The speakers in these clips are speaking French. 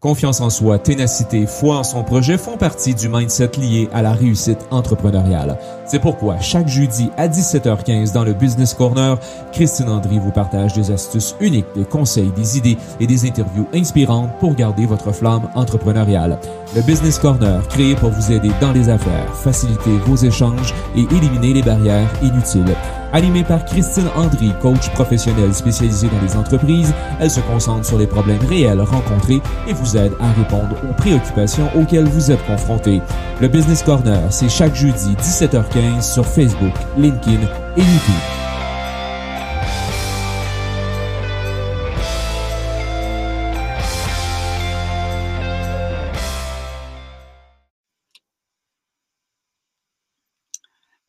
Confiance en soi, ténacité, foi en son projet font partie du mindset lié à la réussite entrepreneuriale. C'est pourquoi chaque jeudi à 17h15 dans le Business Corner, Christine Andry vous partage des astuces uniques, des conseils, des idées et des interviews inspirantes pour garder votre flamme entrepreneuriale. Le Business Corner, créé pour vous aider dans les affaires, faciliter vos échanges et éliminer les barrières inutiles. Animée par Christine Andry, coach professionnelle spécialisée dans les entreprises, elle se concentre sur les problèmes réels rencontrés et vous aide à répondre aux préoccupations auxquelles vous êtes confrontés. Le Business Corner, c'est chaque jeudi 17h15 sur Facebook, LinkedIn et YouTube.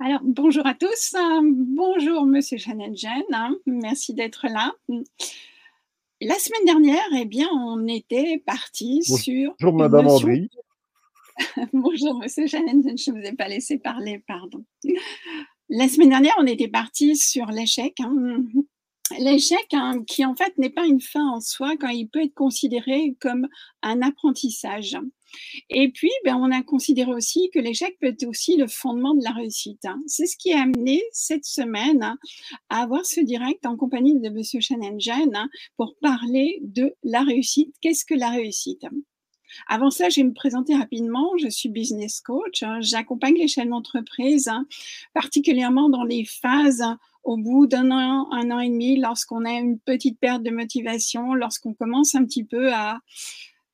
Alors, bonjour à tous. Bonjour, Monsieur Shannon Jen. Merci d'être là. La semaine dernière, eh bien, on était parti sur. Bonjour, Madame notion... Andry. Bonjour, Monsieur Shannon, je ne vous ai pas laissé parler, pardon. La semaine dernière, on était parti sur l'échec. Hein. L'échec, hein, qui en fait n'est pas une fin en soi, quand il peut être considéré comme un apprentissage. Et puis, ben, on a considéré aussi que l'échec peut être aussi le fondement de la réussite. Hein. C'est ce qui a amené cette semaine hein, à avoir ce direct en compagnie de M. Shannon Jen hein, pour parler de la réussite. Qu'est-ce que la réussite? Avant ça, je vais me présenter rapidement. Je suis business coach. J'accompagne les chaînes d'entreprise, particulièrement dans les phases au bout d'un an, un an et demi, lorsqu'on a une petite perte de motivation, lorsqu'on commence un petit peu à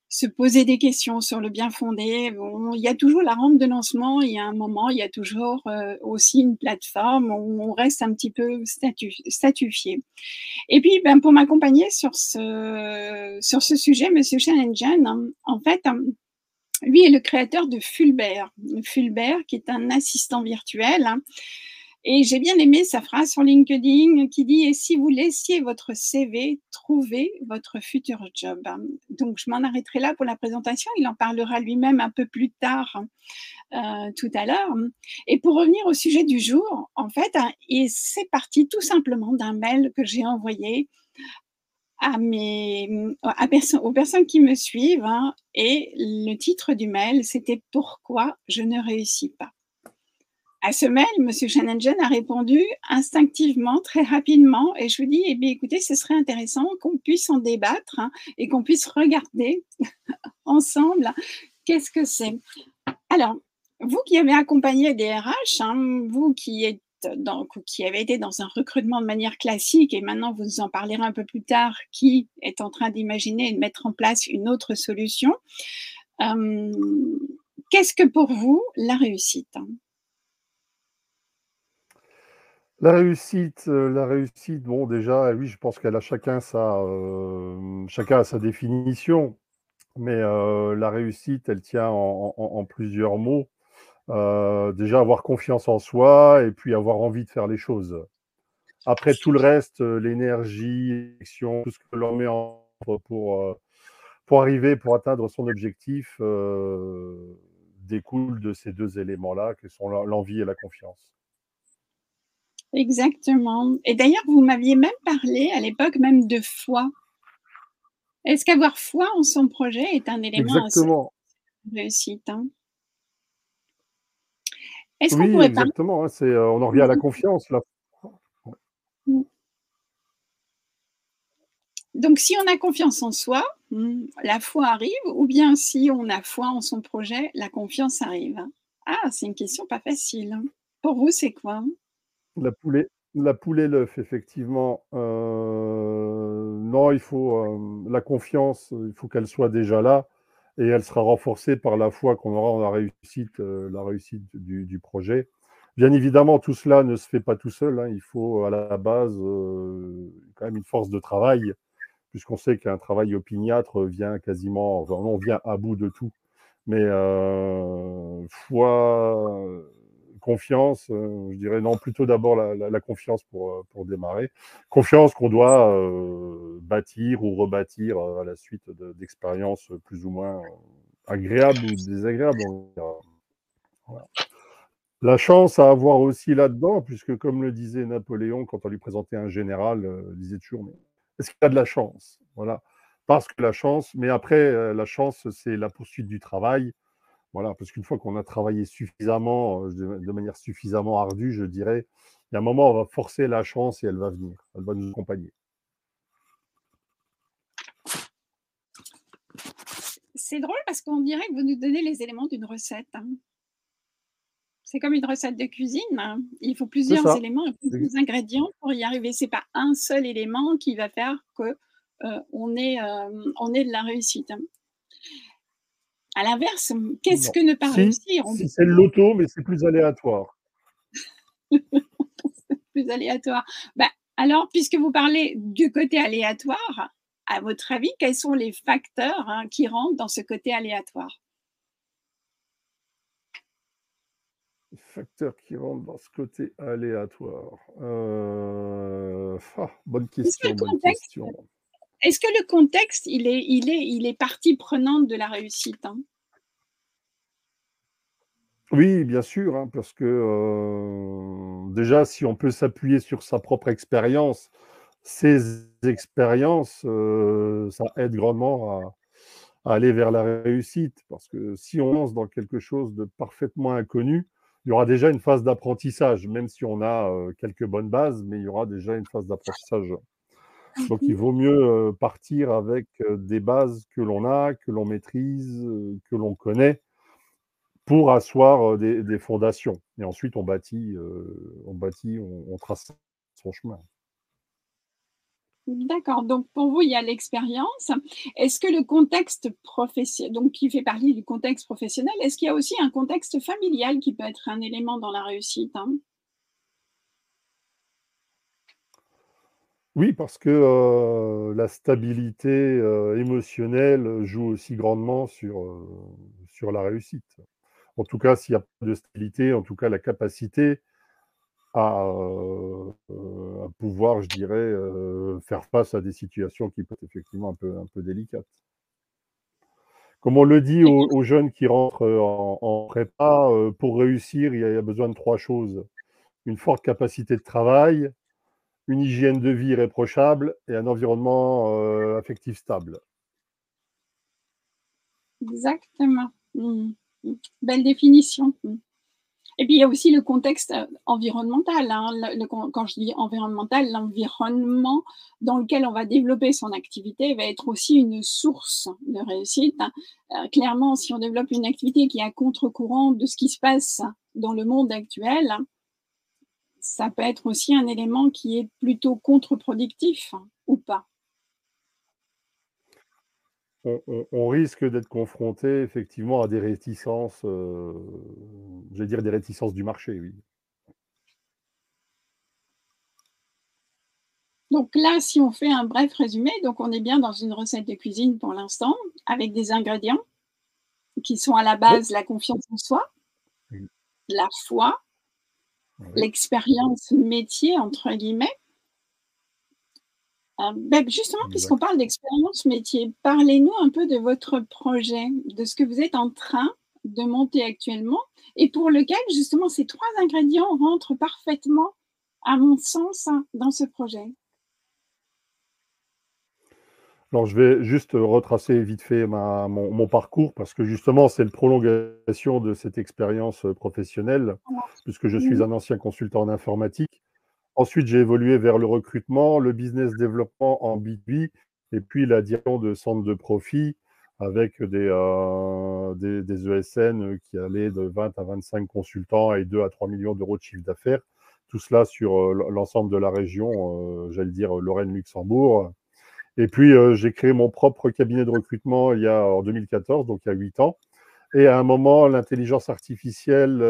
se poser des questions sur le bien fondé. Il y a toujours la rampe de lancement, il y a un moment, il y a toujours euh, aussi une plateforme où on reste un petit peu statu statufié. Et puis, ben, pour m'accompagner sur ce, sur ce sujet, Monsieur Shannon hein, en fait, lui est le créateur de Fulbert. Fulbert, qui est un assistant virtuel. Hein, et j'ai bien aimé sa phrase sur LinkedIn qui dit Et si vous laissiez votre CV trouver votre futur job? Donc, je m'en arrêterai là pour la présentation. Il en parlera lui-même un peu plus tard, euh, tout à l'heure. Et pour revenir au sujet du jour, en fait, hein, c'est parti tout simplement d'un mail que j'ai envoyé aux personnes qui me suivent. Hein, et le titre du mail, c'était Pourquoi je ne réussis pas? À ce mail, M. Shannon a répondu instinctivement, très rapidement, et je lui dis, eh bien, écoutez, ce serait intéressant qu'on puisse en débattre hein, et qu'on puisse regarder ensemble qu'est-ce que c'est. Alors, vous qui avez accompagné des RH, hein, vous qui êtes qui avez été dans un recrutement de manière classique et maintenant vous nous en parlerez un peu plus tard, qui est en train d'imaginer et de mettre en place une autre solution. Euh, qu'est-ce que pour vous la réussite? La réussite, euh, la réussite, bon, déjà, oui, je pense qu'elle a chacun sa, euh, chacun sa définition, mais euh, la réussite, elle tient en, plusieurs mots. déjà, avoir confiance en soi et puis avoir envie de faire les choses. Après, tout le reste, l'énergie, tout ce que l'on met en pour, pour arriver, pour atteindre son objectif, découle de ces deux éléments-là, que sont l'envie et la confiance. Exactement. Et d'ailleurs, vous m'aviez même parlé à l'époque même de foi. Est-ce qu'avoir foi en son projet est un élément exactement. de réussite hein? Est-ce oui, pourrait exactement. Hein, euh, on en revient à la mmh. confiance. Là. Donc, si on a confiance en soi, mmh, la foi arrive, ou bien si on a foi en son projet, la confiance arrive. Ah, c'est une question pas facile. Hein. Pour vous, c'est quoi la poule la poule et l'œuf, effectivement. Euh, non, il faut euh, la confiance, il faut qu'elle soit déjà là et elle sera renforcée par la foi qu'on aura en la réussite, euh, la réussite du, projet. Bien évidemment, tout cela ne se fait pas tout seul. Hein. Il faut à la base quand même une force de travail, puisqu'on sait qu'un travail opiniâtre vient quasiment, on vient à bout de tout. Mais foi confiance, euh, je dirais non, plutôt d'abord la, confiance pour, euh, pour démarrer. Confiance qu'on doit euh, bâtir ou rebâtir à la suite d'expériences plus ou moins agréables ou désagréables. La chance à avoir aussi là-dedans, puisque comme le disait Napoléon quand on lui présentait un général, il disait toujours, est-ce qu'il a de la chance? Voilà. parce que la chance, mais après, la chance, c'est la poursuite du travail. Voilà, parce qu'une fois qu'on a travaillé suffisamment, de manière suffisamment ardue, je dirais, il y a un moment, on va forcer la chance et elle va venir, elle va nous accompagner. C'est drôle parce qu'on dirait que vous nous donnez les éléments d'une recette. Hein. C'est comme une recette de cuisine. Hein. Il faut plusieurs éléments et plusieurs ingrédients pour y arriver. C'est pas un seul élément qui va faire que euh, on, est, euh, on est de la réussite. À l'inverse, qu'est-ce que ne pas réussir? C'est le loto, mais c'est plus aléatoire. plus aléatoire. Bah, alors, puisque vous parlez du côté aléatoire, à votre avis, quels sont les facteurs hein, qui rentrent dans ce côté aléatoire? Les facteurs qui rentrent dans ce côté aléatoire. Euh, ah, bonne question, bonne question. Est-ce que le contexte, il est, il est, il est partie prenante de la réussite hein? Oui, bien sûr, hein, parce que euh, déjà, si on peut s'appuyer sur sa propre expérience, ces expériences, euh, ça aide grandement à, aller vers la réussite. Parce que si on lance dans quelque chose de parfaitement inconnu, il y aura déjà une phase d'apprentissage, même si on a euh, quelques bonnes bases, mais il y aura déjà une phase d'apprentissage. Donc il vaut mieux partir avec des bases que l'on a, que l'on maîtrise, que l'on connaît, pour asseoir des, fondations. Et ensuite, on bâtit, on, bâtit on, trace son chemin. D'accord. Donc pour vous, il y a l'expérience. Est-ce que le contexte professionnel, donc qui fait partie du contexte professionnel, est-ce qu'il y a aussi un contexte familial qui peut être un élément dans la réussite hein? Oui, parce que la stabilité émotionnelle joue aussi grandement sur, sur la réussite en tout cas, s'il n'y a pas de stabilité, en tout cas, la capacité à, euh, pouvoir, je dirais, euh, faire face à des situations qui peuvent être effectivement un peu, un peu délicates. Comme on le dit aux, jeunes qui rentrent en, prépa, euh, pour réussir, il y, a, besoin de trois choses. Une forte capacité de travail, une hygiène de vie irréprochable et un environnement affectif stable. Exactement. Mmh. Belle définition. Et puis il y a aussi le contexte euh, environnemental. Hein. quand je dis environnemental, l'environnement dans lequel on va développer son activité va être aussi une source de réussite. Hein. Euh, clairement, si on développe une activité qui est à contre-courant de ce qui se passe dans le monde actuel, ça peut être aussi un élément qui est plutôt contre-productif ou pas. On, risque d'être confronté effectivement à des réticences, euh, je vais dire des réticences du marché, oui. Donc là, si on fait un bref résumé, donc on est bien dans une recette de cuisine pour l'instant, avec des ingrédients qui sont à la base la confiance en soi, la foi, l'expérience métier, entre guillemets, euh, ben, justement, puisqu'on parle d'expérience métier, parlez-nous un peu de votre projet, de ce que vous êtes en train de monter actuellement et pour lequel justement ces trois ingrédients rentrent parfaitement, à mon sens, dans ce projet. Alors, je vais juste retracer vite fait mon, parcours parce que justement, c'est une prolongation de cette expérience professionnelle, puisque je suis un ancien consultant en informatique. Ensuite, j'ai évolué vers le recrutement, le business développement en B2B et puis la direction de centres de profit avec des, euh, des, ESN qui allaient de 20 à 25 consultants et 2 à 3 millions d'euros de chiffre d'affaires. Tout cela sur euh, l'ensemble de la région, euh, j'allais dire Lorraine-Luxembourg. Et puis, j'ai créé mon propre cabinet de recrutement il y a en 2014, donc il y a 8 ans. Et à un moment, l'intelligence artificielle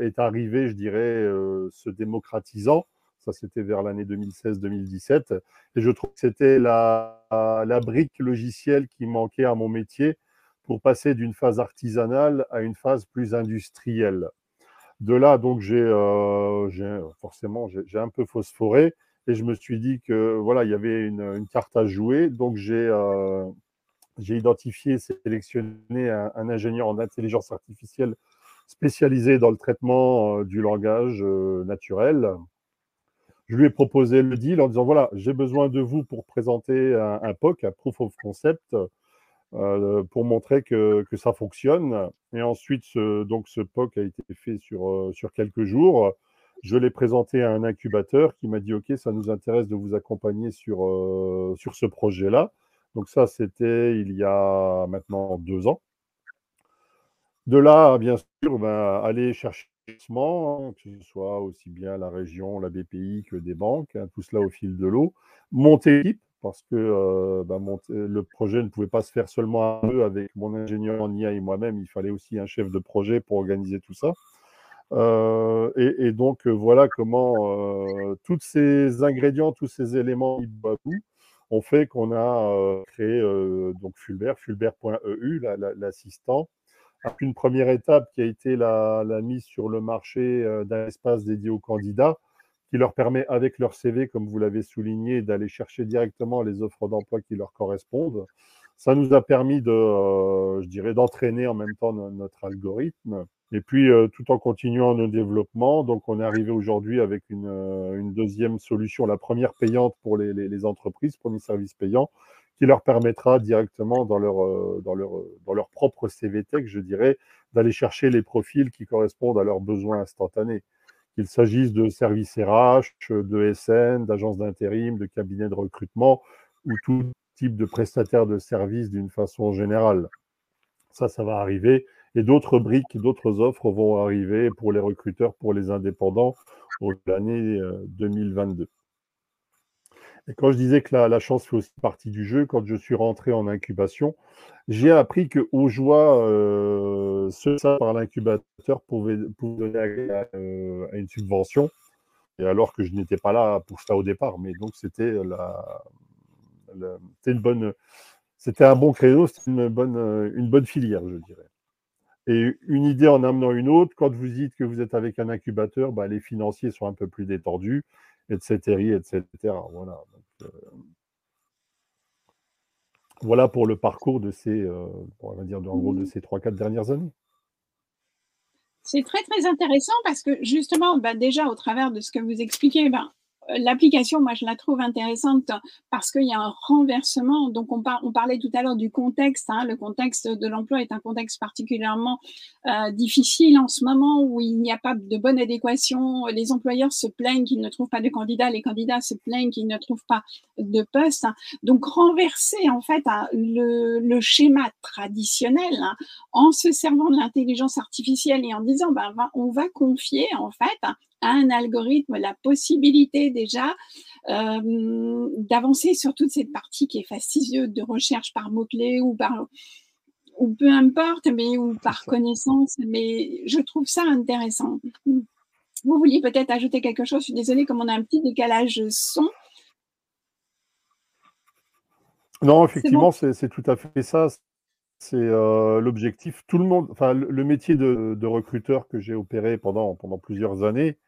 est arrivée, je dirais, se démocratisant c'était vers l'année 2016-2017. Et je trouve que c'était la, la brique logicielle qui manquait à mon métier pour passer d'une phase artisanale à une phase plus industrielle. De là, donc, j'ai euh, forcément j'ai un peu phosphoré et je me suis dit que voilà, il y avait une, carte à jouer. Donc, j'ai euh, j'ai identifié, sélectionné un, ingénieur en intelligence artificielle spécialisé dans le traitement euh, du langage naturel Je lui ai proposé le deal en disant voilà, j'ai besoin de vous pour présenter un, POC, un Proof of Concept, euh, pour montrer que, ça fonctionne. Et ensuite, ce, donc ce POC a été fait sur, euh, sur quelques jours. Je l'ai présenté à un incubateur qui m'a dit OK, ça nous intéresse de vous accompagner sur, euh, sur ce projet-là. Donc ça, c'était il y a maintenant deux ans. De là, bien sûr, ben, aller chercher Hein, que ce soit aussi bien la région, la BPI que des banques, hein, tout cela au fil de l'eau. Monter l'équipe, parce que euh, bah, le projet ne pouvait pas se faire seulement un peu avec mon ingénieur en IA et moi-même, il fallait aussi un chef de projet pour organiser tout ça. Euh, et, donc voilà comment euh, tous ces ingrédients, tous ces éléments ont fait qu'on a créé donc Fulbert, fulbert.eu, l'assistant, une première étape qui a été la, mise sur le marché euh, d'un espace dédié aux candidats qui leur permet, avec leur CV, comme vous l'avez souligné, d'aller chercher directement les offres d'emploi qui leur correspondent. Ça nous a permis de, euh, je dirais, d'entraîner en même temps notre algorithme. Et puis, euh, tout en continuant nos développements, donc on est arrivé aujourd'hui avec une, deuxième solution, la première payante pour les, les entreprises, premier service payant, qui leur permettra directement dans leur, euh, dans leur, dans leur propre CVTech, je dirais, d'aller chercher les profils qui correspondent à leurs besoins instantanés. Qu'il s'agisse de services RH, de SN, d'agences d'intérim, de cabinets de recrutement ou tout type de prestataire de services d'une façon générale. Ça, ça va arriver. Et d'autres briques, d'autres offres vont arriver pour les recruteurs, pour les indépendants au l'année 2022. Euh, et quand je disais que la, chance fait aussi partie du jeu, quand je suis rentré en incubation, j'ai appris que au joie, euh, ce ça par l'incubateur pouvait, donner euh, à, une subvention, et alors que je n'étais pas là pour ça au départ. Mais donc c'était la, une bonne, c'était un bon créneau, c'était une bonne, une bonne filière, je dirais. Et une idée en amenant une autre, quand vous dites que vous êtes avec un incubateur, bah, les financiers sont un peu plus détendus etc., etc. Voilà. Euh, voilà pour le parcours de ces, euh, on va dire, en gros, de mmh. ces 3-4 dernières années. C'est très, très intéressant parce que justement, bah, déjà, au travers de ce que vous expliquez, ben, l'application, moi, je la trouve intéressante parce qu'il y a un renversement. Donc, on, parlait tout à l'heure du contexte. Hein. Le contexte de l'emploi est un contexte particulièrement euh, difficile en ce moment où il n'y a pas de bonne adéquation. Les employeurs se plaignent qu'ils ne trouvent pas de candidats. Les candidats se plaignent qu'ils ne trouvent pas de postes. Donc, renverser, en fait, le, le, schéma traditionnel hein, en se servant de l'intelligence artificielle et en disant, ben, on va confier, en fait, un algorithme la possibilité déjà euh, d'avancer sur toute cette partie qui est fastidieuse de recherche par mots-clés ou par ou peu importe, mais ou par connaissance, mais je trouve ça intéressant. Vous vouliez peut-être ajouter quelque chose, je suis désolée, comme on a un petit décalage son. Non, effectivement, c'est tout à fait ça. C'est euh, l'objectif. Tout le monde, enfin, le, métier de, de recruteur que j'ai opéré pendant, pendant plusieurs années,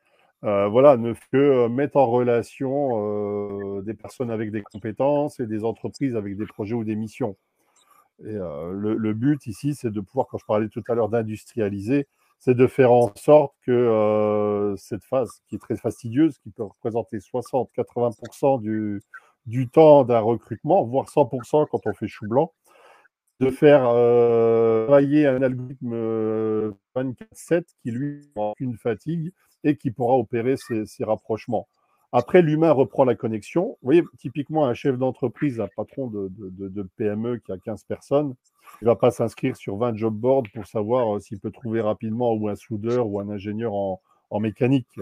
euh, voilà, ne que euh, mettre en relation euh, des personnes avec des compétences et des entreprises avec des projets ou des missions. Et le, but ici, c'est de pouvoir, quand je parlais tout à l'heure d'industrialiser, c'est de faire en sorte que cette phase qui est très fastidieuse, qui peut représenter 60-80% du, du temps d'un recrutement, voire 100% quand on fait chou blanc, de faire travailler un algorithme 24-7 qui lui a une fatigue et qui pourra opérer ces, rapprochements. Après, l'humain reprend la connexion. Vous voyez, typiquement, un chef d'entreprise, un patron de, PME qui a 15 personnes, il ne va pas s'inscrire sur 20 job boards pour savoir euh, s'il peut trouver rapidement ou un soudeur ou un ingénieur en, mécanique.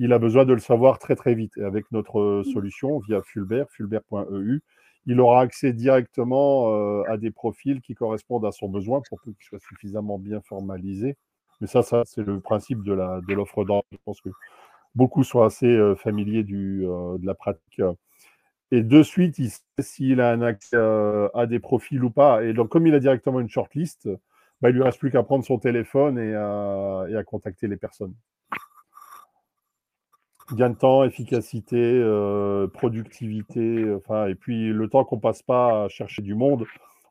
Il a besoin de le savoir très très vite. Et avec notre euh, solution, via Fulbert, fulbert.eu, il aura accès directement euh, à des profils qui correspondent à son besoin pour qu'il soit suffisamment bien formalisé mais ça, ça c'est le principe de l'offre d'emploi. Je pense que beaucoup sont assez euh, familiers euh, de la pratique. Et de suite, il sait s'il a un accès euh, à des profils ou pas. Et donc, comme il a directement une shortlist, bah, il lui reste plus qu'à prendre son téléphone et à, et à, contacter les personnes. Gain de temps, efficacité, productivité, enfin, et puis le temps qu'on passe pas à chercher du monde,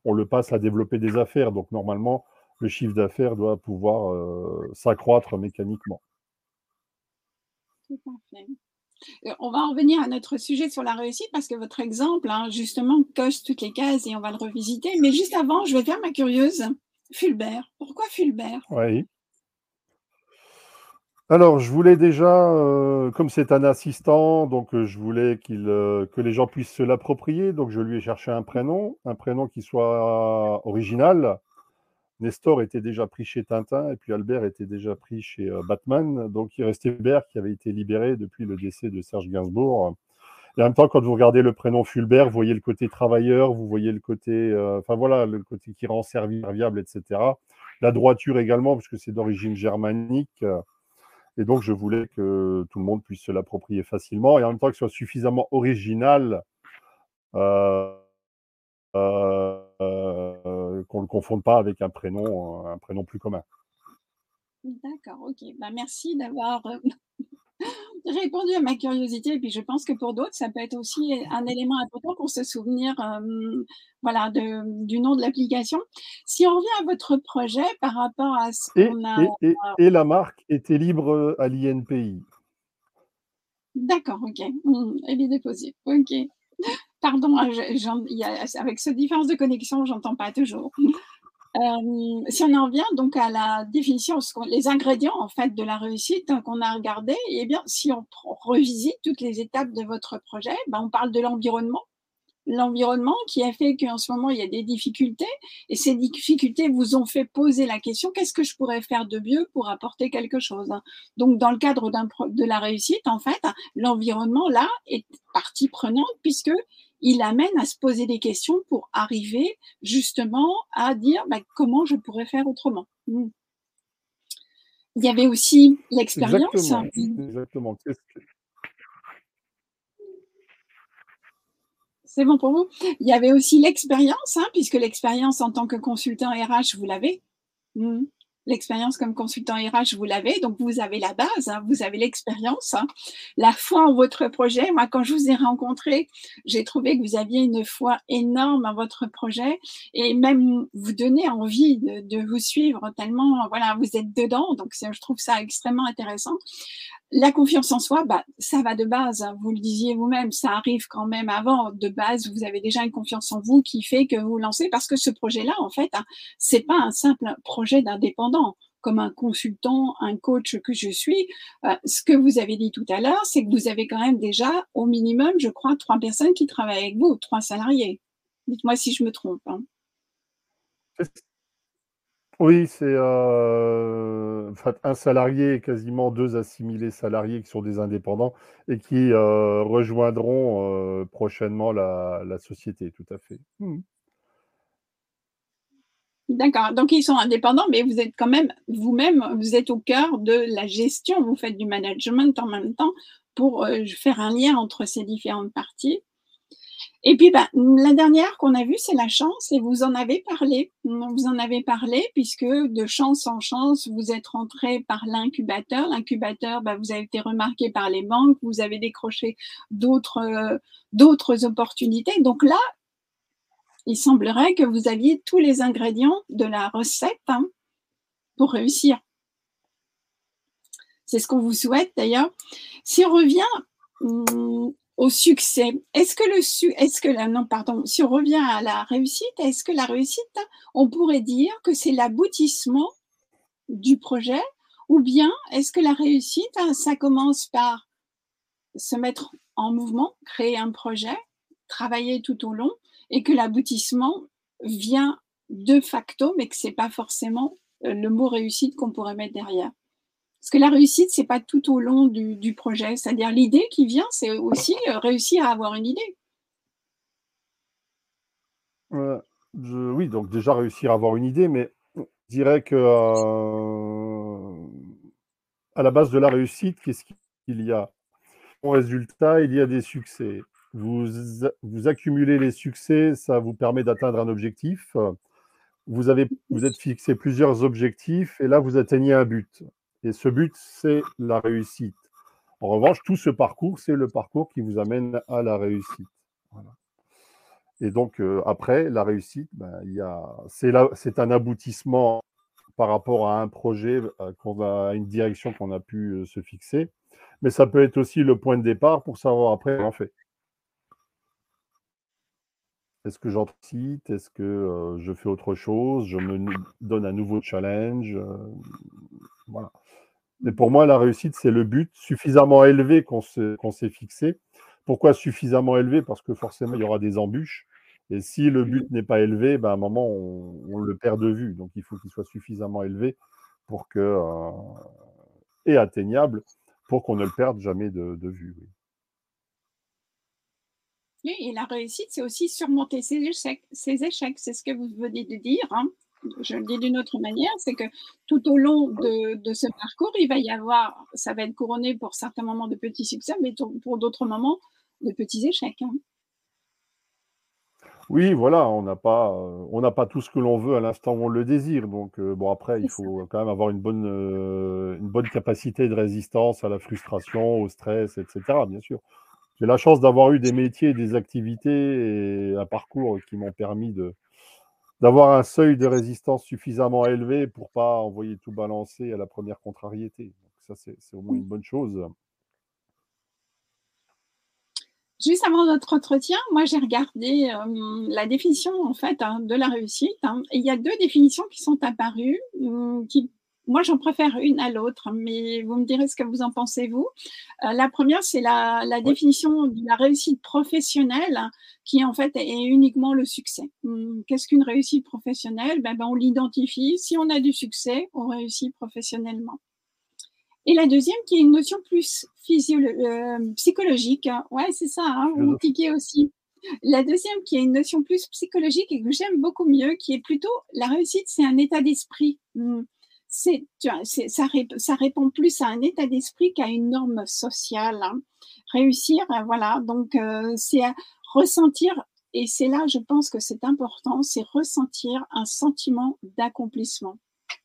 on le passe à développer des affaires. Donc normalement, le chiffre d'affaires doit pouvoir euh, s'accroître mécaniquement. Tout à fait. On va en revenir à notre sujet sur la réussite parce que votre exemple, hein, justement, coche toutes les cases et on va le revisiter. Mais juste avant, je vais faire ma curieuse. Fulbert. Pourquoi Fulbert? Oui. Alors, je voulais déjà, euh, comme c'est un assistant, donc euh, je voulais qu'il, que les gens puissent se l'approprier. Donc, je lui ai cherché un prénom, un prénom qui soit original. Nestor était déjà pris chez Tintin et puis Albert était déjà pris chez euh, Batman. Donc il restait Fulbert qui avait été libéré depuis le décès de Serge Gainsbourg. Et en même temps, quand vous regardez le prénom Fulbert, vous voyez le côté travailleur, vous voyez le côté, euh, voilà, le côté qui rend serviable, etc. La droiture également, parce que c'est d'origine germanique. Et donc, je voulais que tout le monde puisse se l'approprier facilement et en même temps que ce soit suffisamment original. Euh, qu'on ne le confonde pas avec un prénom, euh, un prénom plus commun. D'accord, ok. Bah, merci d'avoir euh, répondu à ma curiosité. Et puis je pense que pour d'autres, ça peut être aussi un élément important pour se souvenir voilà, de, du nom de l'application. Si on revient à votre projet par rapport à ce qu'on a. Et, et, la marque était libre à l'INPI. D'accord, ok. Mmh, elle est déposée. Ok. Pardon, avec cette différence de connexion, j'entends pas toujours. Euh, si on en revient donc à la définition, les ingrédients en fait de la réussite qu'on a regardé, eh bien, si on revisite toutes les étapes de votre projet, ben, on parle de l'environnement, l'environnement qui a fait qu'en ce moment il y a des difficultés et ces difficultés vous ont fait poser la question qu'est-ce que je pourrais faire de mieux pour apporter quelque chose. Hein? Donc dans le cadre de la réussite, en fait, l'environnement là est partie prenante puisque il amène à se poser des questions pour arriver justement à dire bah, comment je pourrais faire autrement. Hmm. Il y avait aussi l'expérience. Exactement. C'est bon pour vous? Il y avait aussi l'expérience, hein, puisque l'expérience en tant que consultant RH, vous l'avez? Hmm l'expérience comme consultant RH, vous l'avez, donc vous avez la base, hein, vous avez l'expérience, hein. la foi en votre projet. Moi, quand je vous ai rencontré, j'ai trouvé que vous aviez une foi énorme en votre projet et même vous donnez envie de, vous suivre tellement, voilà, vous êtes dedans. Donc, je trouve ça extrêmement intéressant. La confiance en soi, bah, ça va de base. Hein. vous le disiez vous-même, ça arrive quand même avant. De base, vous avez déjà une confiance en vous qui fait que vous lancez parce que ce projet-là, en fait, hein, c'est pas un simple projet d'indépendant comme un consultant, un coach que je suis. Euh, ce que vous avez dit tout à l'heure, c'est que vous avez quand même déjà au minimum, je crois, trois personnes qui travaillent avec vous, trois salariés. Dites-moi si je me trompe. Hein. Oui, c'est euh, un salarié et quasiment deux assimilés salariés qui sont des indépendants et qui euh, rejoindront euh, prochainement la, société, tout à fait. Mmh. D'accord. Donc, ils sont indépendants, mais vous êtes quand même, vous-même, vous êtes au cœur de la gestion, vous faites du management en même temps pour faire un lien entre ces différentes parties. Et puis, ben, la dernière qu'on a vue, c'est la chance, et vous en avez parlé. Vous en avez parlé, puisque de chance en chance, vous êtes rentré par l'incubateur. L'incubateur, ben, vous avez été remarqué par les banques, vous avez décroché d'autres euh, d'autres opportunités. Donc là, il semblerait que vous aviez tous les ingrédients de la recette hein, pour réussir. C'est ce qu'on vous souhaite d'ailleurs. Si on revient hum, au succès. Est-ce que le su est-ce que la non pardon, si on revient à la réussite, est-ce que la réussite, on pourrait dire que c'est l'aboutissement du projet ou bien est-ce que la réussite, ça commence par se mettre en mouvement, créer un projet, travailler tout au long et que l'aboutissement vient de facto mais que c'est pas forcément euh, le mot réussite qu'on pourrait mettre derrière? Parce que la réussite, c'est pas tout au long du, projet. C'est-à-dire l'idée qui vient, c'est aussi euh, réussir à avoir une idée. oui, donc déjà réussir à avoir une idée, mais je dirais que euh, à la base de la réussite, qu'est-ce qu'il y a? Au résultat, il y a des succès. Vous, vous accumulez les succès, ça vous permet d'atteindre un objectif. Vous, avez, vous êtes fixé plusieurs objectifs et là, vous atteignez un but. Et ce but, c'est la réussite. En revanche, tout ce parcours, c'est le parcours qui vous amène à la réussite. Et donc, euh, après, la réussite, ben, c'est un aboutissement par rapport à un projet, euh, à une direction qu'on a pu euh, se fixer. mais ça peut être aussi le point de départ pour savoir après on fait. Est-ce que j'anticipe? Est-ce que je fais autre chose? Je me donne un nouveau challenge? Voilà. Mais pour moi, la réussite, c'est le but suffisamment élevé qu'on s'est fixé. Pourquoi suffisamment élevé? Parce que forcément, il y aura des embûches. Et si le but n'est pas élevé, ben, à un moment, on, le perd de vue. Donc, il faut qu'il soit suffisamment élevé pour que, euh, et atteignable pour qu'on ne le perde jamais de, vue. Et la réussite, c'est aussi surmonter ses échecs. Ses échecs, c'est ce que vous venez de dire. Hein. Je le dis d'une autre manière, c'est que tout au long de, ce parcours, il va y avoir, ça va être couronné pour certains moments de petits succès, mais pour d'autres moments de petits échecs. Hein. Oui, voilà, on n'a pas, euh, on n'a pas tout ce que l'on veut à l'instant où on le désire. Donc, euh, bon, après, il faut quand même avoir une bonne, euh, une bonne capacité de résistance à la frustration, au stress, etc. Bien sûr. J'ai la chance d'avoir eu des métiers, des activités et un parcours qui m'ont permis de, d'avoir un seuil de résistance suffisamment élevé pour pas envoyer tout balancer à la première contrariété. Donc ça, c'est au moins une bonne chose. Juste avant notre entretien, moi j'ai regardé euh, la définition en fait hein, de la réussite. Hein, et il y a deux définitions qui sont apparues. Hum, qui, moi j'en préfère une à l'autre, mais vous me direz ce que vous en pensez vous. Euh, la première c'est la, la définition de la réussite professionnelle, qui en fait est uniquement le succès. Hum, qu'est-ce qu'une réussite professionnelle? Ben, ben, on l'identifie. Si on a du succès, on réussit professionnellement. Et la deuxième, qui est une notion plus euh, psychologique. Ouais, c'est ça, hein, vous tiquez aussi. La deuxième, qui est une notion plus psychologique et que j'aime beaucoup mieux, qui est plutôt la réussite, c'est un état d'esprit. Hmm. C'est, ça, ça, répond plus à un état d'esprit qu'à une norme sociale. Hein. Réussir, euh, voilà, donc euh, c'est ressentir, et c'est là, je pense que c'est important, c'est ressentir un sentiment d'accomplissement.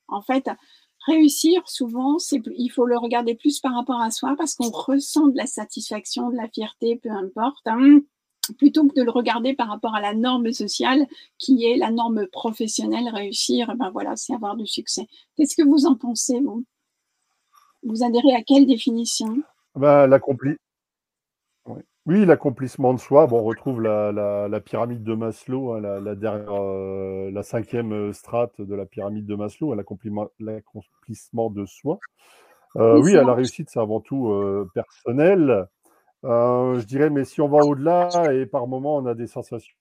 En fait, réussir, souvent, il faut le regarder plus par rapport à soi parce qu'on ressent de la satisfaction, de la fierté, peu importe, hein, plutôt que de le regarder par rapport à la norme sociale qui est la norme professionnelle. Réussir, ben voilà, c'est avoir du succès. Qu'est-ce que vous en pensez, vous? Vous adhérez à quelle définition? Ben, L'accompli oui, l'accomplissement de soi. Bon, on retrouve la, pyramide de Maslow, hein, la, dernière, euh, la cinquième euh, strate de la pyramide de Maslow, l'accomplissement de soi. Euh, oui, à la réussite, c'est avant tout personnel. Je dirais, mais si on va au-delà et par moment on a des sensations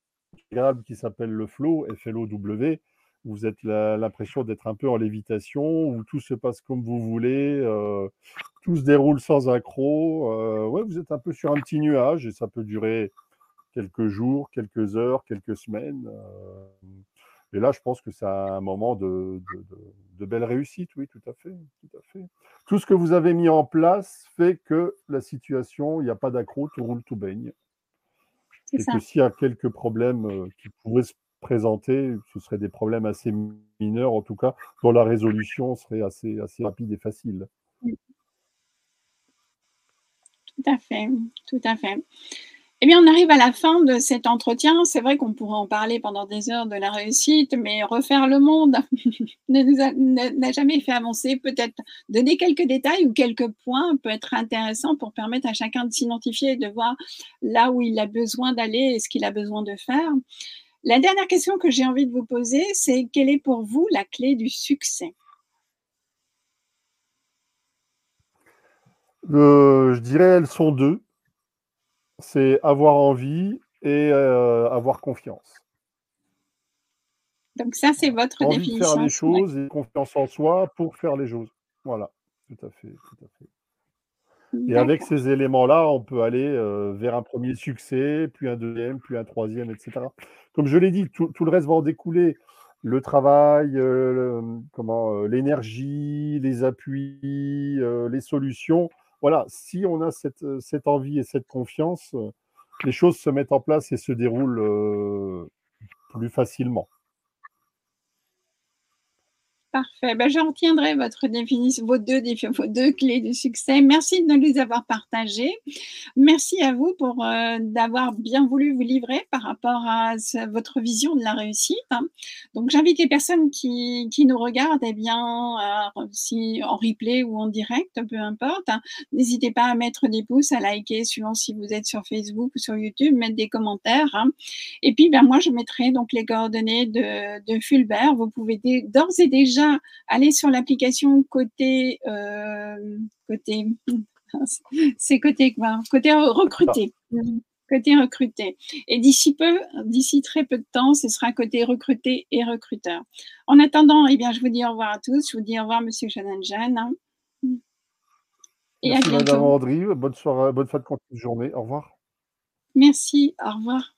agréables qui s'appellent le flow, F-L-O-W, vous êtes l'impression d'être un peu en lévitation, où tout se passe comme vous voulez, euh, tout se déroule sans accroc. Euh, ouais, vous êtes un peu sur un petit nuage et ça peut durer quelques jours, quelques heures, quelques semaines. Euh. et là, je pense que c'est un moment de, de, belle réussite, oui, tout à fait, tout à fait. Tout ce que vous avez mis en place fait que la situation, il n'y a pas d'accroc, tout roule, tout baigne. Et que s'il y a quelques problèmes qui pourraient se présentés, ce seraient des problèmes assez mineurs, en tout cas, dont la résolution serait assez, assez rapide et facile. Tout à fait, tout à fait. Eh bien, on arrive à la fin de cet entretien. C'est vrai qu'on pourrait en parler pendant des heures de la réussite, mais refaire le monde n'a jamais fait avancer. Peut-être donner quelques détails ou quelques points peut être intéressant pour permettre à chacun de s'identifier et de voir là où il a besoin d'aller et ce qu'il a besoin de faire. La dernière question que j'ai envie de vous poser, c'est quelle est pour vous la clé du succès? Euh, Je dirais elles sont deux. C'est avoir envie et euh, avoir confiance. Donc ça, c'est votre envie définition. De faire les choses et confiance en soi pour faire les choses. Voilà, tout à fait, tout à fait. Et avec ces éléments-là, on peut aller euh, vers un premier succès, puis un deuxième, puis un troisième, etc. Comme je l'ai dit, tout, le reste va en découler. Le travail, euh, comment, euh, l'énergie, les appuis, les solutions. Voilà, si on a cette, cette, envie et cette confiance, les choses se mettent en place et se déroulent plus facilement. Parfait. Ben, je retiendrai votre définition, vos deux, clés du succès. Merci de nous les avoir partagées. Merci à vous pour euh, d'avoir bien voulu vous livrer par rapport à votre vision de la réussite. Hein. Donc, j'invite les personnes qui, nous regardent, eh bien, si en replay ou en direct, peu importe. Hein. N'hésitez pas à mettre des pouces, à liker, suivant si vous êtes sur Facebook ou sur YouTube, mettre des commentaires. Hein. Et puis, ben, moi, je mettrai donc les coordonnées de Fulbert. Vous pouvez d'ores et déjà aller sur l'application côté euh, côté c'est côté quoi côté recruté. Côté recruté. Et d'ici peu d'ici très peu de temps ce sera côté recruté et recruteur. En attendant eh bien je vous dis au revoir à tous. Je vous dis au revoir monsieur Shannon Jeanne et Merci à bientôt. Madame Audrey bonne soirée bonne fin de journée. Au revoir. Merci. Au revoir